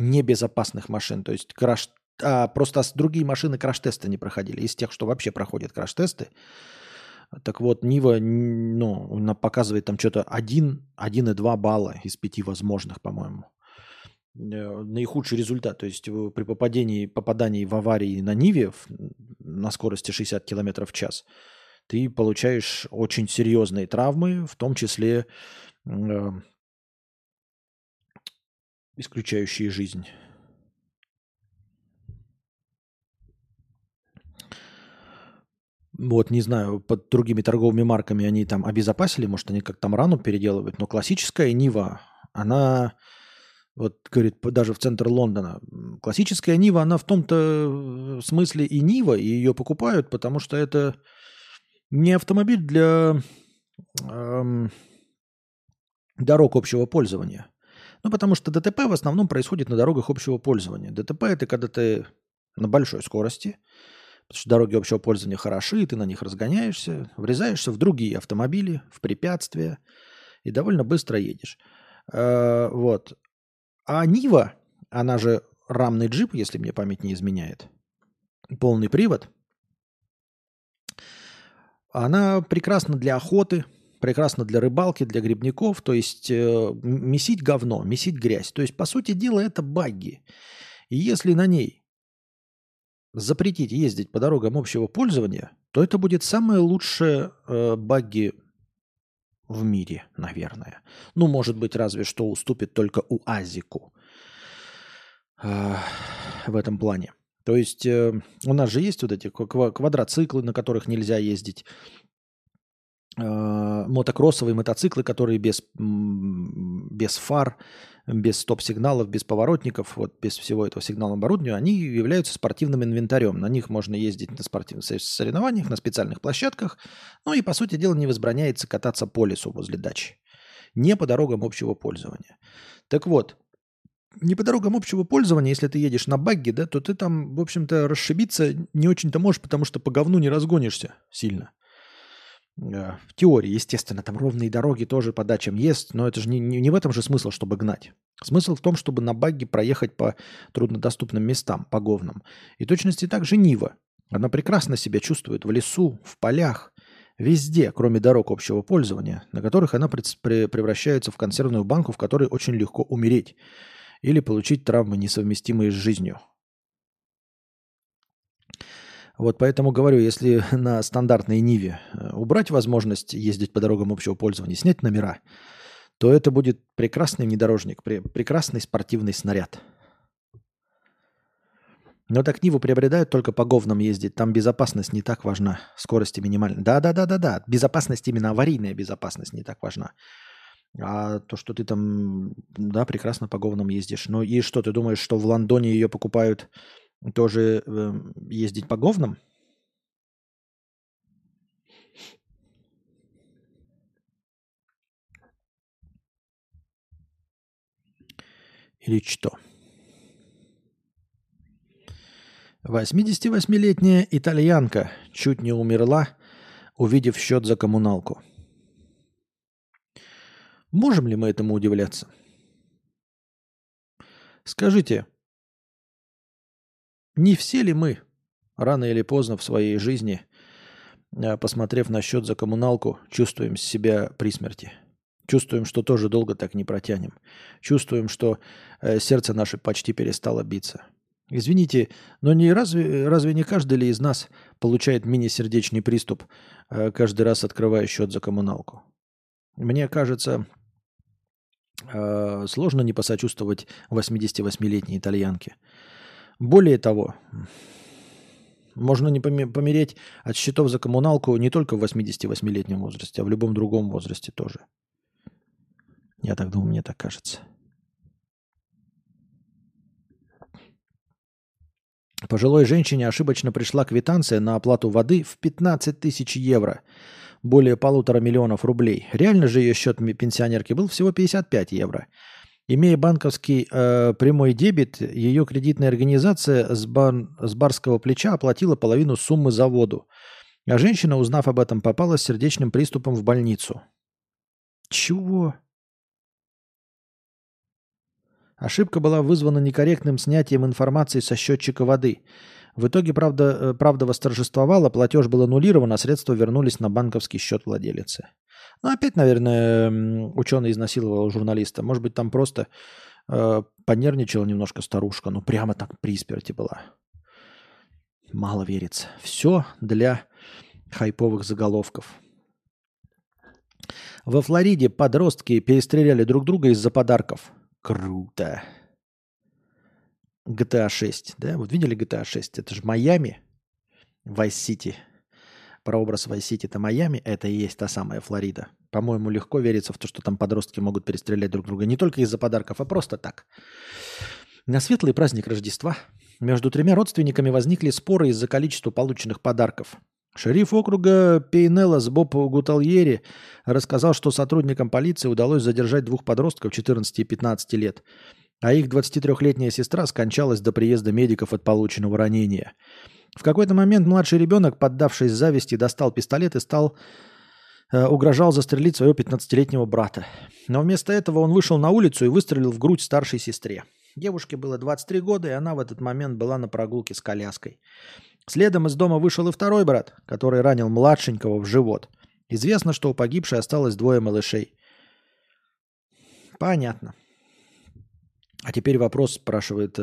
небезопасных машин. То есть краш... а, просто другие машины краш-тесты не проходили. Из тех, что вообще проходят краш-тесты, так вот, Нива ну, она показывает там что-то 1, 1,2 балла из 5 возможных, по-моему. Э, наихудший результат. То есть при попадении, попадании в аварии на Ниве на скорости 60 км в час ты получаешь очень серьезные травмы, в том числе э, исключающие жизнь. Вот, не знаю, под другими торговыми марками они там обезопасили, может, они как там рану переделывают, но классическая Нива, она, вот, говорит, даже в центр Лондона, классическая Нива, она в том-то смысле и Нива, и ее покупают, потому что это не автомобиль для эм, дорог общего пользования. Ну, потому что ДТП в основном происходит на дорогах общего пользования. ДТП – это когда ты на большой скорости – Потому что дороги общего пользования хороши, ты на них разгоняешься, врезаешься в другие автомобили, в препятствия и довольно быстро едешь. Э, вот. А Нива, она же рамный джип, если мне память не изменяет, полный привод, она прекрасна для охоты, прекрасна для рыбалки, для грибников, то есть э, месить говно, месить грязь. То есть, по сути дела, это багги. И если на ней запретить ездить по дорогам общего пользования, то это будет самое лучшее э, багги в мире, наверное. Ну, может быть, разве что уступит только у Азику э, в этом плане. То есть э, у нас же есть вот эти квадроциклы, на которых нельзя ездить, э, мотокроссовые мотоциклы, которые без, без фар, без стоп-сигналов, без поворотников, вот без всего этого сигнала оборудования, они являются спортивным инвентарем. На них можно ездить на спортивных соревнованиях, на специальных площадках. Ну и, по сути дела, не возбраняется кататься по лесу возле дачи. Не по дорогам общего пользования. Так вот, не по дорогам общего пользования, если ты едешь на багге, да, то ты там, в общем-то, расшибиться не очень-то можешь, потому что по говну не разгонишься сильно. Э, в теории, естественно, там ровные дороги тоже по дачам есть, но это же не, не, не в этом же смысл, чтобы гнать. Смысл в том, чтобы на багге проехать по труднодоступным местам, по говнам. И точности так же Нива. Она прекрасно себя чувствует в лесу, в полях, везде, кроме дорог общего пользования, на которых она превращается в консервную банку, в которой очень легко умереть или получить травмы, несовместимые с жизнью. Вот поэтому говорю, если на стандартной Ниве э, убрать возможность ездить по дорогам общего пользования, снять номера, то это будет прекрасный внедорожник, прекрасный спортивный снаряд. Но так Ниву приобретают только по говнам ездить. Там безопасность не так важна. Скорости минимальные. Да-да-да-да-да. Безопасность, именно аварийная безопасность не так важна. А то, что ты там, да, прекрасно по говнам ездишь. Ну и что, ты думаешь, что в Лондоне ее покупают тоже э, ездить по говнам? Или что? 88-летняя итальянка чуть не умерла, увидев счет за коммуналку. Можем ли мы этому удивляться? Скажите, не все ли мы, рано или поздно в своей жизни, э, посмотрев на счет за коммуналку, чувствуем себя при смерти? Чувствуем, что тоже долго так не протянем. Чувствуем, что э, сердце наше почти перестало биться. Извините, но не разве, разве не каждый ли из нас получает мини-сердечный приступ, э, каждый раз открывая счет за коммуналку? Мне кажется, сложно не посочувствовать 88-летней итальянке. Более того, можно не помереть от счетов за коммуналку не только в 88-летнем возрасте, а в любом другом возрасте тоже. Я так думаю, мне так кажется. Пожилой женщине ошибочно пришла квитанция на оплату воды в 15 тысяч евро, более полутора миллионов рублей. Реально же ее счет пенсионерки был всего 55 евро. Имея банковский э, прямой дебет, ее кредитная организация с, бар, с барского плеча оплатила половину суммы за воду. А женщина, узнав об этом, попала с сердечным приступом в больницу. Чего? Ошибка была вызвана некорректным снятием информации со счетчика воды. В итоге, правда, э, правда восторжествовала, платеж был аннулирован, а средства вернулись на банковский счет владелицы. Ну, опять, наверное, ученый изнасиловал журналиста. Может быть, там просто э, понервничала немножко старушка, ну, прямо так при смерти была. Мало верится. Все для хайповых заголовков. Во Флориде подростки перестреляли друг друга из-за подарков. Круто. GTA 6, да? Вот видели GTA 6? Это же Майами, Vice City. Прообраз Vice City это Майами, это и есть та самая Флорида. По-моему, легко верится в то, что там подростки могут перестрелять друг друга не только из-за подарков, а просто так. На светлый праздник Рождества между тремя родственниками возникли споры из-за количества полученных подарков. Шериф округа Пейнеллас Боб Гутальери рассказал, что сотрудникам полиции удалось задержать двух подростков 14 и 15 лет, а их 23-летняя сестра скончалась до приезда медиков от полученного ранения. В какой-то момент младший ребенок, поддавшись зависти, достал пистолет и стал э, угрожал застрелить своего 15-летнего брата. Но вместо этого он вышел на улицу и выстрелил в грудь старшей сестре. Девушке было 23 года, и она в этот момент была на прогулке с коляской. Следом из дома вышел и второй брат, который ранил младшенького в живот. Известно, что у погибшей осталось двое малышей. Понятно. А теперь вопрос спрашивает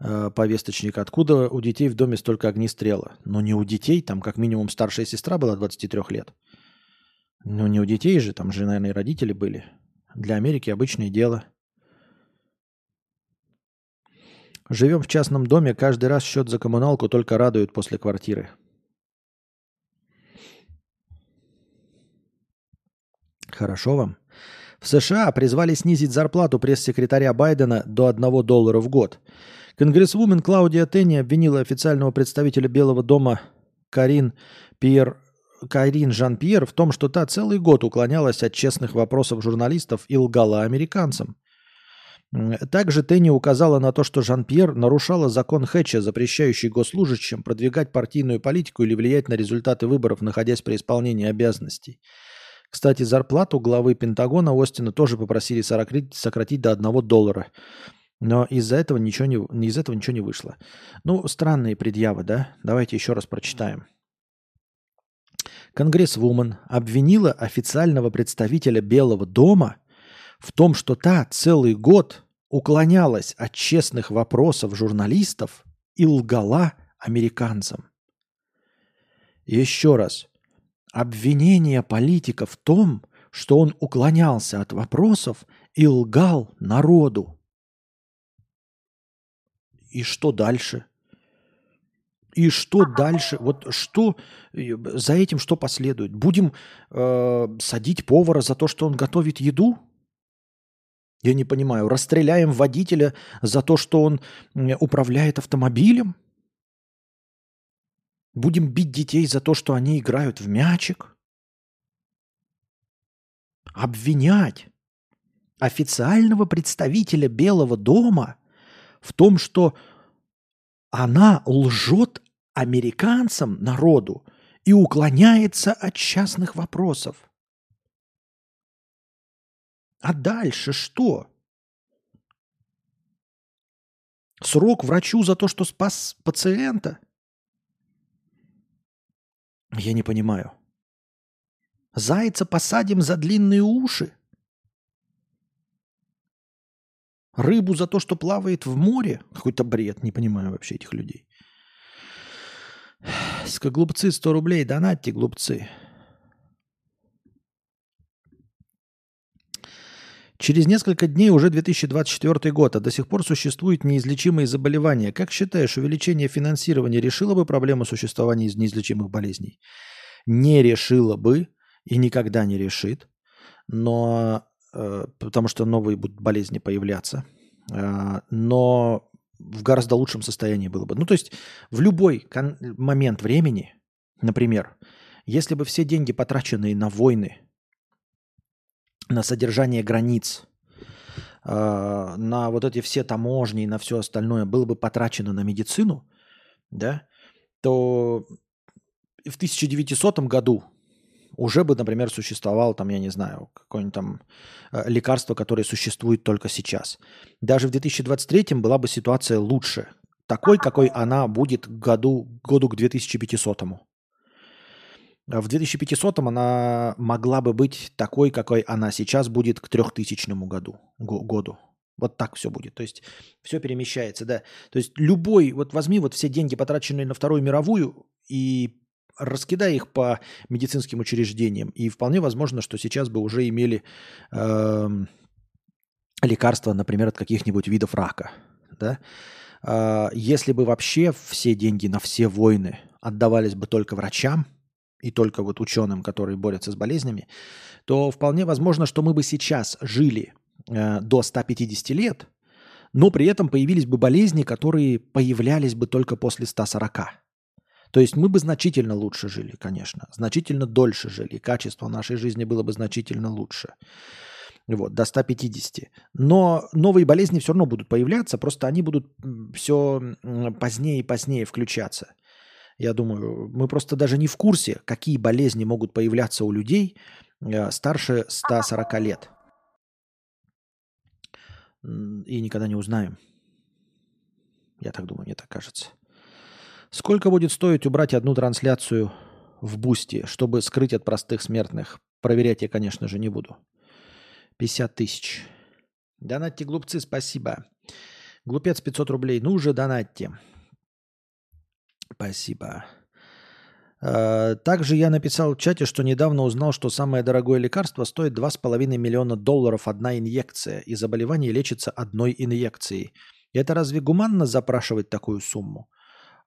э, повесточник. Откуда у детей в доме столько огнестрела? Ну не у детей, там как минимум старшая сестра была 23 лет. Ну не у детей же, там же, наверное, и родители были. Для Америки обычное дело – Живем в частном доме, каждый раз счет за коммуналку только радует после квартиры. Хорошо вам. В США призвали снизить зарплату пресс-секретаря Байдена до 1 доллара в год. Конгрессвумен Клаудия Тенни обвинила официального представителя Белого дома Карин Пьер Карин Жан-Пьер в том, что та целый год уклонялась от честных вопросов журналистов и лгала американцам. Также Тенни указала на то, что Жан-Пьер нарушала закон Хэтча, запрещающий госслужащим продвигать партийную политику или влиять на результаты выборов, находясь при исполнении обязанностей. Кстати, зарплату главы Пентагона Остина тоже попросили сократить до 1 доллара. Но из-за этого ничего не, из этого ничего не вышло. Ну, странные предъявы, да? Давайте еще раз прочитаем. Конгрессвумен обвинила официального представителя Белого дома в том, что та целый год уклонялась от честных вопросов журналистов и лгала американцам. Еще раз. Обвинение политика в том, что он уклонялся от вопросов и лгал народу. И что дальше? И что дальше? Вот что за этим что последует? Будем э, садить повара за то, что он готовит еду? Я не понимаю, расстреляем водителя за то, что он управляет автомобилем? Будем бить детей за то, что они играют в мячик? Обвинять официального представителя Белого дома в том, что она лжет американцам, народу, и уклоняется от частных вопросов. А дальше что? Срок врачу за то, что спас пациента? Я не понимаю. Зайца посадим за длинные уши? Рыбу за то, что плавает в море? Какой-то бред, не понимаю вообще этих людей. Глупцы 100 рублей, донатьте, глупцы. Через несколько дней уже 2024 год, а до сих пор существуют неизлечимые заболевания. Как считаешь, увеличение финансирования решило бы проблему существования из неизлечимых болезней? Не решило бы и никогда не решит, но потому что новые будут болезни появляться, э, но в гораздо лучшем состоянии было бы. Ну, то есть в любой момент времени, например, если бы все деньги, потраченные на войны, на содержание границ, э, на вот эти все таможни и на все остальное было бы потрачено на медицину, да, то в 1900 году уже бы, например, существовало там, я не знаю, какое-нибудь там э, лекарство, которое существует только сейчас. Даже в 2023 была бы ситуация лучше, такой, какой она будет году, году к 2500. А в 2500 она могла бы быть такой, какой она сейчас будет к 3000 году. году. Вот так все будет. То есть все перемещается, да. То есть любой, вот возьми вот все деньги, потраченные на Вторую мировую, и раскидай их по медицинским учреждениям. И вполне возможно, что сейчас бы уже имели э, лекарства, например, от каких-нибудь видов рака. Да? Э, если бы вообще все деньги на все войны отдавались бы только врачам и только вот ученым, которые борются с болезнями, то вполне возможно, что мы бы сейчас жили э, до 150 лет, но при этом появились бы болезни, которые появлялись бы только после 140. То есть мы бы значительно лучше жили, конечно, значительно дольше жили, качество нашей жизни было бы значительно лучше. Вот, до 150. Но новые болезни все равно будут появляться, просто они будут все позднее и позднее включаться. Я думаю, мы просто даже не в курсе, какие болезни могут появляться у людей э, старше 140 лет. И никогда не узнаем. Я так думаю, мне так кажется. Сколько будет стоить убрать одну трансляцию в Boosty, чтобы скрыть от простых смертных? Проверять я, конечно же, не буду. 50 тысяч. Донатьте, глупцы, спасибо. Глупец 500 рублей. Ну уже донатьте. Спасибо. А, также я написал в чате, что недавно узнал, что самое дорогое лекарство стоит 2,5 миллиона долларов одна инъекция, и заболевание лечится одной инъекцией. Это разве гуманно запрашивать такую сумму?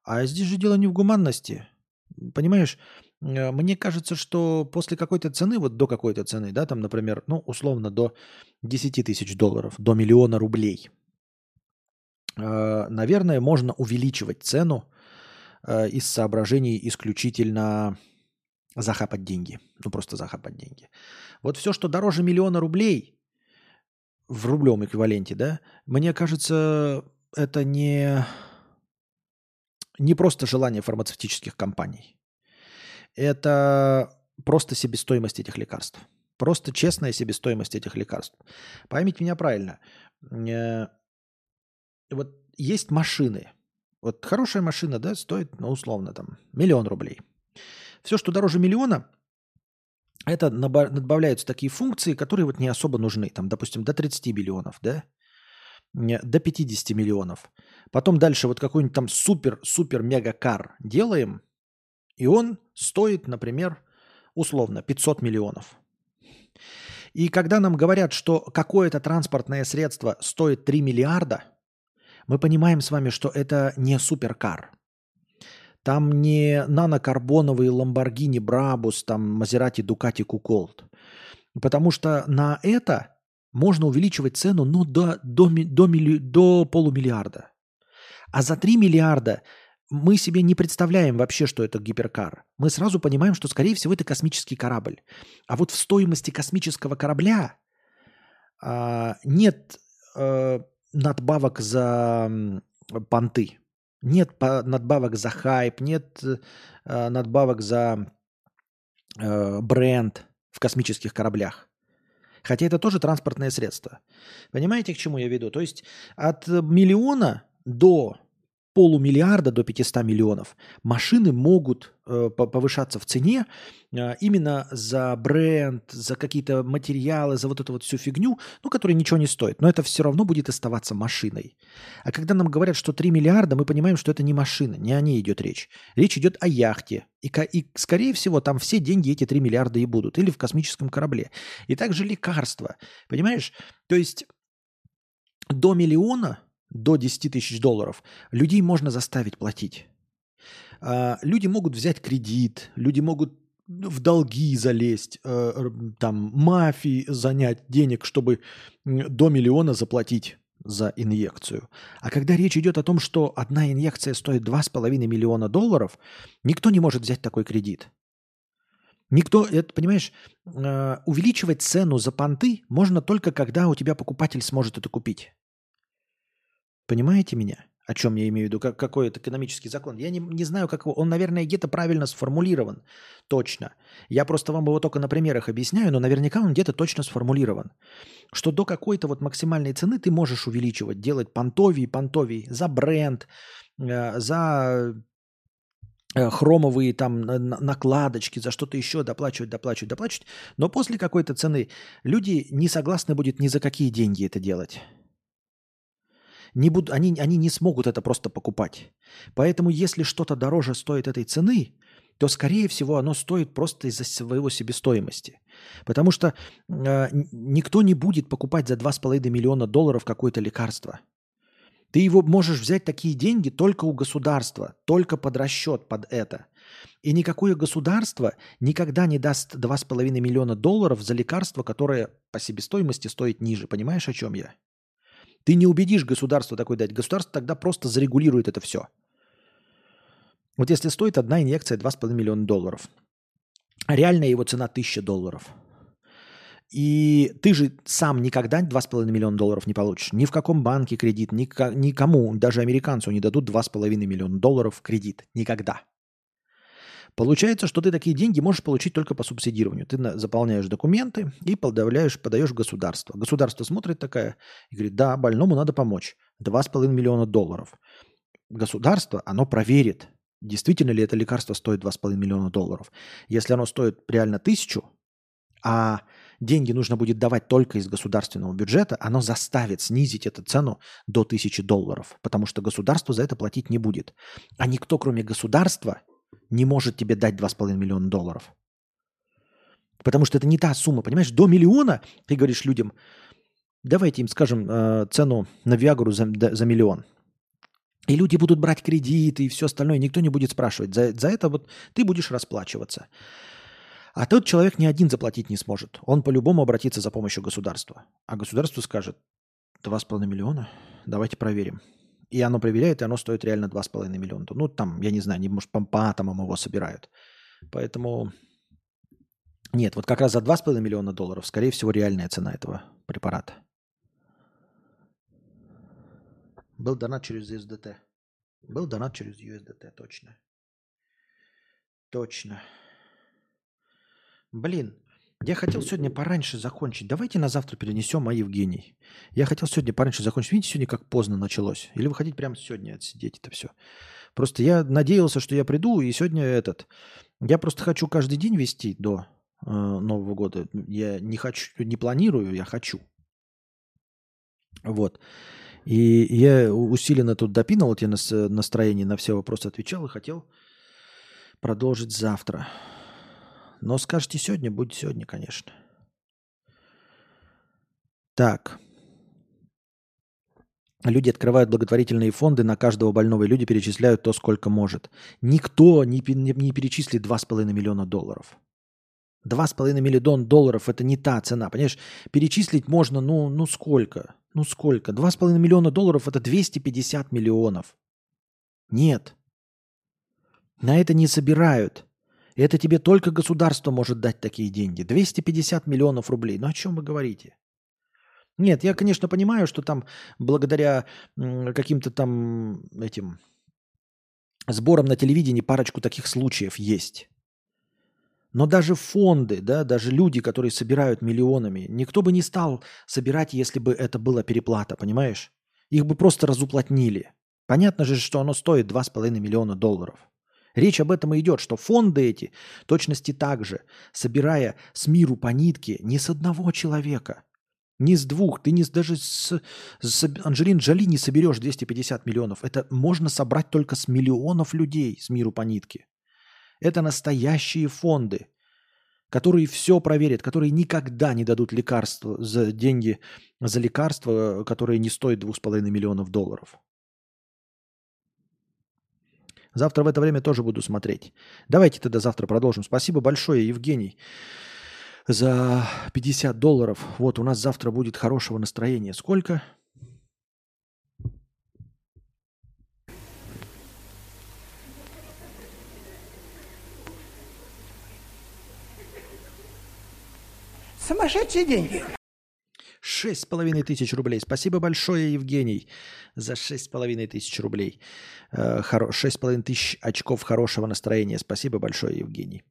А здесь же дело не в гуманности. Понимаешь, э, мне кажется, что после какой-то цены, вот до какой-то цены, да, там, например, ну, условно, до 10 тысяч долларов, до миллиона рублей, э, наверное, можно увеличивать цену э, из соображений исключительно захапать деньги. Ну, просто захапать деньги. Вот все, что дороже миллиона рублей в рублевом эквиваленте, да, мне кажется, это не не просто желание фармацевтических компаний. Это просто себестоимость этих лекарств. Просто честная себестоимость этих лекарств. Поймите меня правильно. Э, вот есть машины. Вот хорошая машина, да, стоит, ну, условно, там, миллион рублей. Все, что дороже миллиона, это добавляются такие функции, которые вот не особо нужны. Там, допустим, до 30 миллионов, да, до 50 миллионов. Потом дальше вот какой-нибудь там супер-супер-мега-кар делаем, и он стоит, например, условно 500 миллионов. И когда нам говорят, что какое-то транспортное средство стоит 3 миллиарда, мы понимаем с вами, что это не суперкар. Там не нанокарбоновый Lamborghini Brabus, там Maserati Ducati Cuckold. Потому что на это можно увеличивать цену ну, до, до, до, до, до полумиллиарда. А за 3 миллиарда мы себе не представляем вообще, что это гиперкар. Мы сразу понимаем, что, скорее всего, это космический корабль. А вот в стоимости космического корабля а, нет а, надбавок за понты, нет надбавок за хайп, нет а, надбавок за а, бренд в космических кораблях. Хотя это тоже транспортное средство. Понимаете, к чему я веду? То есть от миллиона до полумиллиарда до 500 миллионов машины могут э, повышаться в цене э, именно за бренд, за какие-то материалы, за вот эту вот всю фигню, ну, которая ничего не стоит. Но это все равно будет оставаться машиной. А когда нам говорят, что 3 миллиарда, мы понимаем, что это не машина, не о ней идет речь. Речь идет о яхте. И, и скорее всего, там все деньги эти 3 миллиарда и будут. Или в космическом корабле. И также лекарства. Понимаешь? То есть до миллиона до 10 тысяч долларов людей можно заставить платить. А, люди могут взять кредит, люди могут в долги залезть, э, там мафии занять денег, чтобы до миллиона заплатить за инъекцию. А когда речь идет о том, что одна инъекция стоит 2,5 миллиона долларов, никто не может взять такой кредит. Никто, это, понимаешь, э, увеличивать цену за понты можно только когда у тебя покупатель сможет это купить. Понимаете меня? О чем я имею в виду? Как, какой это экономический закон? Я не, не знаю, как его. Он, наверное, где-то правильно сформулирован. Точно. Я просто вам его только на примерах объясняю, но наверняка он где-то точно сформулирован. Что до какой-то вот максимальной цены ты можешь увеличивать, делать понтовий, понтовий за бренд, э, за э, хромовые там накладочки, за что-то еще доплачивать, доплачивать, доплачивать. Но после какой-то цены люди не согласны будет ни за какие деньги это делать не буд... они, они не смогут это просто покупать. Поэтому если что-то дороже стоит этой цены, то, скорее всего, оно стоит просто из-за своего себестоимости. Потому что э, никто не будет покупать за 2,5 миллиона долларов какое-то лекарство. Ты его можешь взять такие деньги только у государства, только под расчет под это. И никакое государство никогда не даст 2,5 миллиона долларов за лекарство, которое по себестоимости стоит ниже. Понимаешь, о чем я? Ты не убедишь государство такое дать. Государство тогда просто зарегулирует это все. Вот если стоит одна инъекция 2,5 миллиона долларов, реальная его цена 1000 долларов, и ты же сам никогда 2,5 миллиона долларов не получишь. Ни в каком банке кредит, никому, даже американцу не дадут 2,5 миллиона долларов кредит. Никогда. Получается, что ты такие деньги можешь получить только по субсидированию. Ты заполняешь документы и подаешь, подаешь в государство. Государство смотрит такая и говорит, да, больному надо помочь. 2,5 миллиона долларов. Государство, оно проверит, действительно ли это лекарство стоит 2,5 миллиона долларов. Если оно стоит реально тысячу, а деньги нужно будет давать только из государственного бюджета, оно заставит снизить эту цену до тысячи долларов, потому что государство за это платить не будет. А никто, кроме государства, не может тебе дать 2,5 миллиона долларов. Потому что это не та сумма, понимаешь? До миллиона ты говоришь людям, давайте им скажем э, цену на Виагру за, за миллион. И люди будут брать кредиты и все остальное, никто не будет спрашивать. За, за это вот ты будешь расплачиваться. А тот человек ни один заплатить не сможет. Он по-любому обратится за помощью государства. А государство скажет, 2,5 миллиона, давайте проверим. И оно проверяет, и оно стоит реально 2,5 миллиона. Ну, там, я не знаю, они, может, по, по атомам его собирают. Поэтому нет, вот как раз за 2,5 миллиона долларов, скорее всего, реальная цена этого препарата. Был донат через USDT. Был донат через USDT, точно. Точно. Блин, я хотел сегодня пораньше закончить. Давайте на завтра перенесем, а Евгений. Я хотел сегодня пораньше закончить. Видите, сегодня как поздно началось. Или вы хотите прямо сегодня отсидеть это все. Просто я надеялся, что я приду, и сегодня этот... Я просто хочу каждый день вести до э, Нового года. Я не хочу, не планирую, я хочу. Вот. И я усиленно тут допинал эти настроения, на все вопросы отвечал и хотел продолжить завтра. Но скажете сегодня, будет сегодня, конечно. Так. Люди открывают благотворительные фонды на каждого больного, и люди перечисляют то, сколько может. Никто не, не, не перечислит 2,5 миллиона долларов. 2,5 миллиона долларов – это не та цена. Понимаешь, перечислить можно, ну, ну сколько? Ну сколько? 2,5 миллиона долларов – это 250 миллионов. Нет. На это не собирают. Это тебе только государство может дать такие деньги. 250 миллионов рублей. Ну о чем вы говорите? Нет, я, конечно, понимаю, что там благодаря каким-то там этим сборам на телевидении парочку таких случаев есть. Но даже фонды, да, даже люди, которые собирают миллионами, никто бы не стал собирать, если бы это была переплата, понимаешь? Их бы просто разуплотнили. Понятно же, что оно стоит 2,5 миллиона долларов. Речь об этом и идет, что фонды эти, точности так же, собирая с миру по нитке, не с одного человека, не с двух, ты не с, даже с, с Анджелин Джоли не соберешь 250 миллионов. Это можно собрать только с миллионов людей с миру по нитке. Это настоящие фонды, которые все проверят, которые никогда не дадут лекарства за деньги, за лекарства, которые не стоят 2,5 миллионов долларов. Завтра в это время тоже буду смотреть. Давайте тогда завтра продолжим. Спасибо большое, Евгений, за 50 долларов. Вот у нас завтра будет хорошего настроения. Сколько? Сумасшедшие деньги. Шесть с половиной тысяч рублей. Спасибо большое, Евгений, за шесть с половиной тысяч рублей. Э, шесть с половиной тысяч очков хорошего настроения. Спасибо большое, Евгений.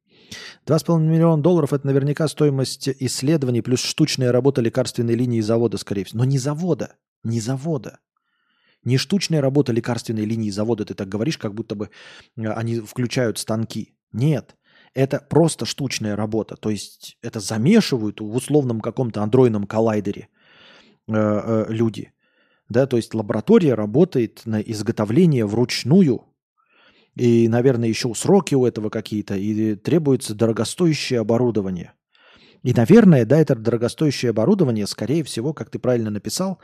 Два с половиной миллиона долларов – это наверняка стоимость исследований плюс штучная работа лекарственной линии завода, скорее всего. Но не завода, не завода. Не штучная работа лекарственной линии завода. Ты так говоришь, как будто бы э, они включают станки. Нет это просто штучная работа. То есть это замешивают в условном каком-то андроидном коллайдере э, э, люди. Да, то есть лаборатория работает на изготовление вручную. И, наверное, еще сроки у этого какие-то. И требуется дорогостоящее оборудование. И, наверное, да, это дорогостоящее оборудование, скорее всего, как ты правильно написал,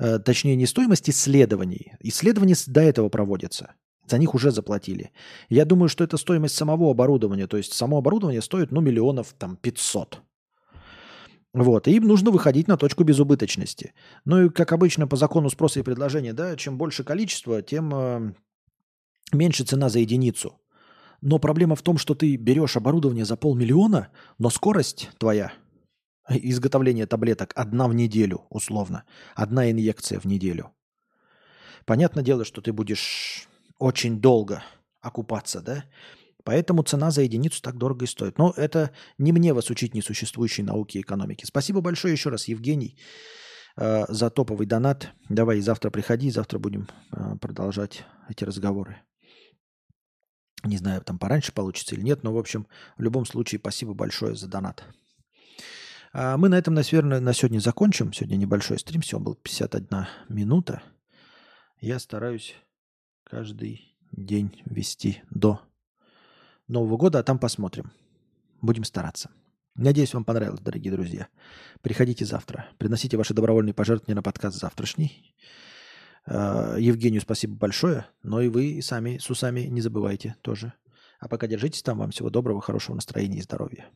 э, точнее, не стоимость исследований. Исследования до этого проводятся. За них уже заплатили. Я думаю, что это стоимость самого оборудования. То есть само оборудование стоит, ну, миллионов там 500. Вот, и им нужно выходить на точку безубыточности. Ну и, как обычно, по закону спроса и предложения, да, чем больше количество, тем э, меньше цена за единицу. Но проблема в том, что ты берешь оборудование за полмиллиона, но скорость твоя изготовления таблеток одна в неделю, условно. Одна инъекция в неделю. Понятное дело, что ты будешь очень долго окупаться, да? Поэтому цена за единицу так дорого и стоит. Но это не мне вас учить несуществующей науки и экономики. Спасибо большое еще раз, Евгений, э, за топовый донат. Давай завтра приходи, завтра будем э, продолжать эти разговоры. Не знаю, там пораньше получится или нет, но, в общем, в любом случае, спасибо большое за донат. А мы на этом, наверное, на сегодня закончим. Сегодня небольшой стрим, всего был 51 минута. Я стараюсь каждый день вести до Нового года, а там посмотрим. Будем стараться. Надеюсь, вам понравилось, дорогие друзья. Приходите завтра. Приносите ваши добровольные пожертвования на подкаст завтрашний. А, Евгению спасибо большое. Но и вы и сами с усами не забывайте тоже. А пока держитесь там. Вам всего доброго, хорошего настроения и здоровья.